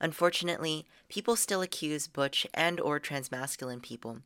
Unfortunately, people still accuse butch and or transmasculine people.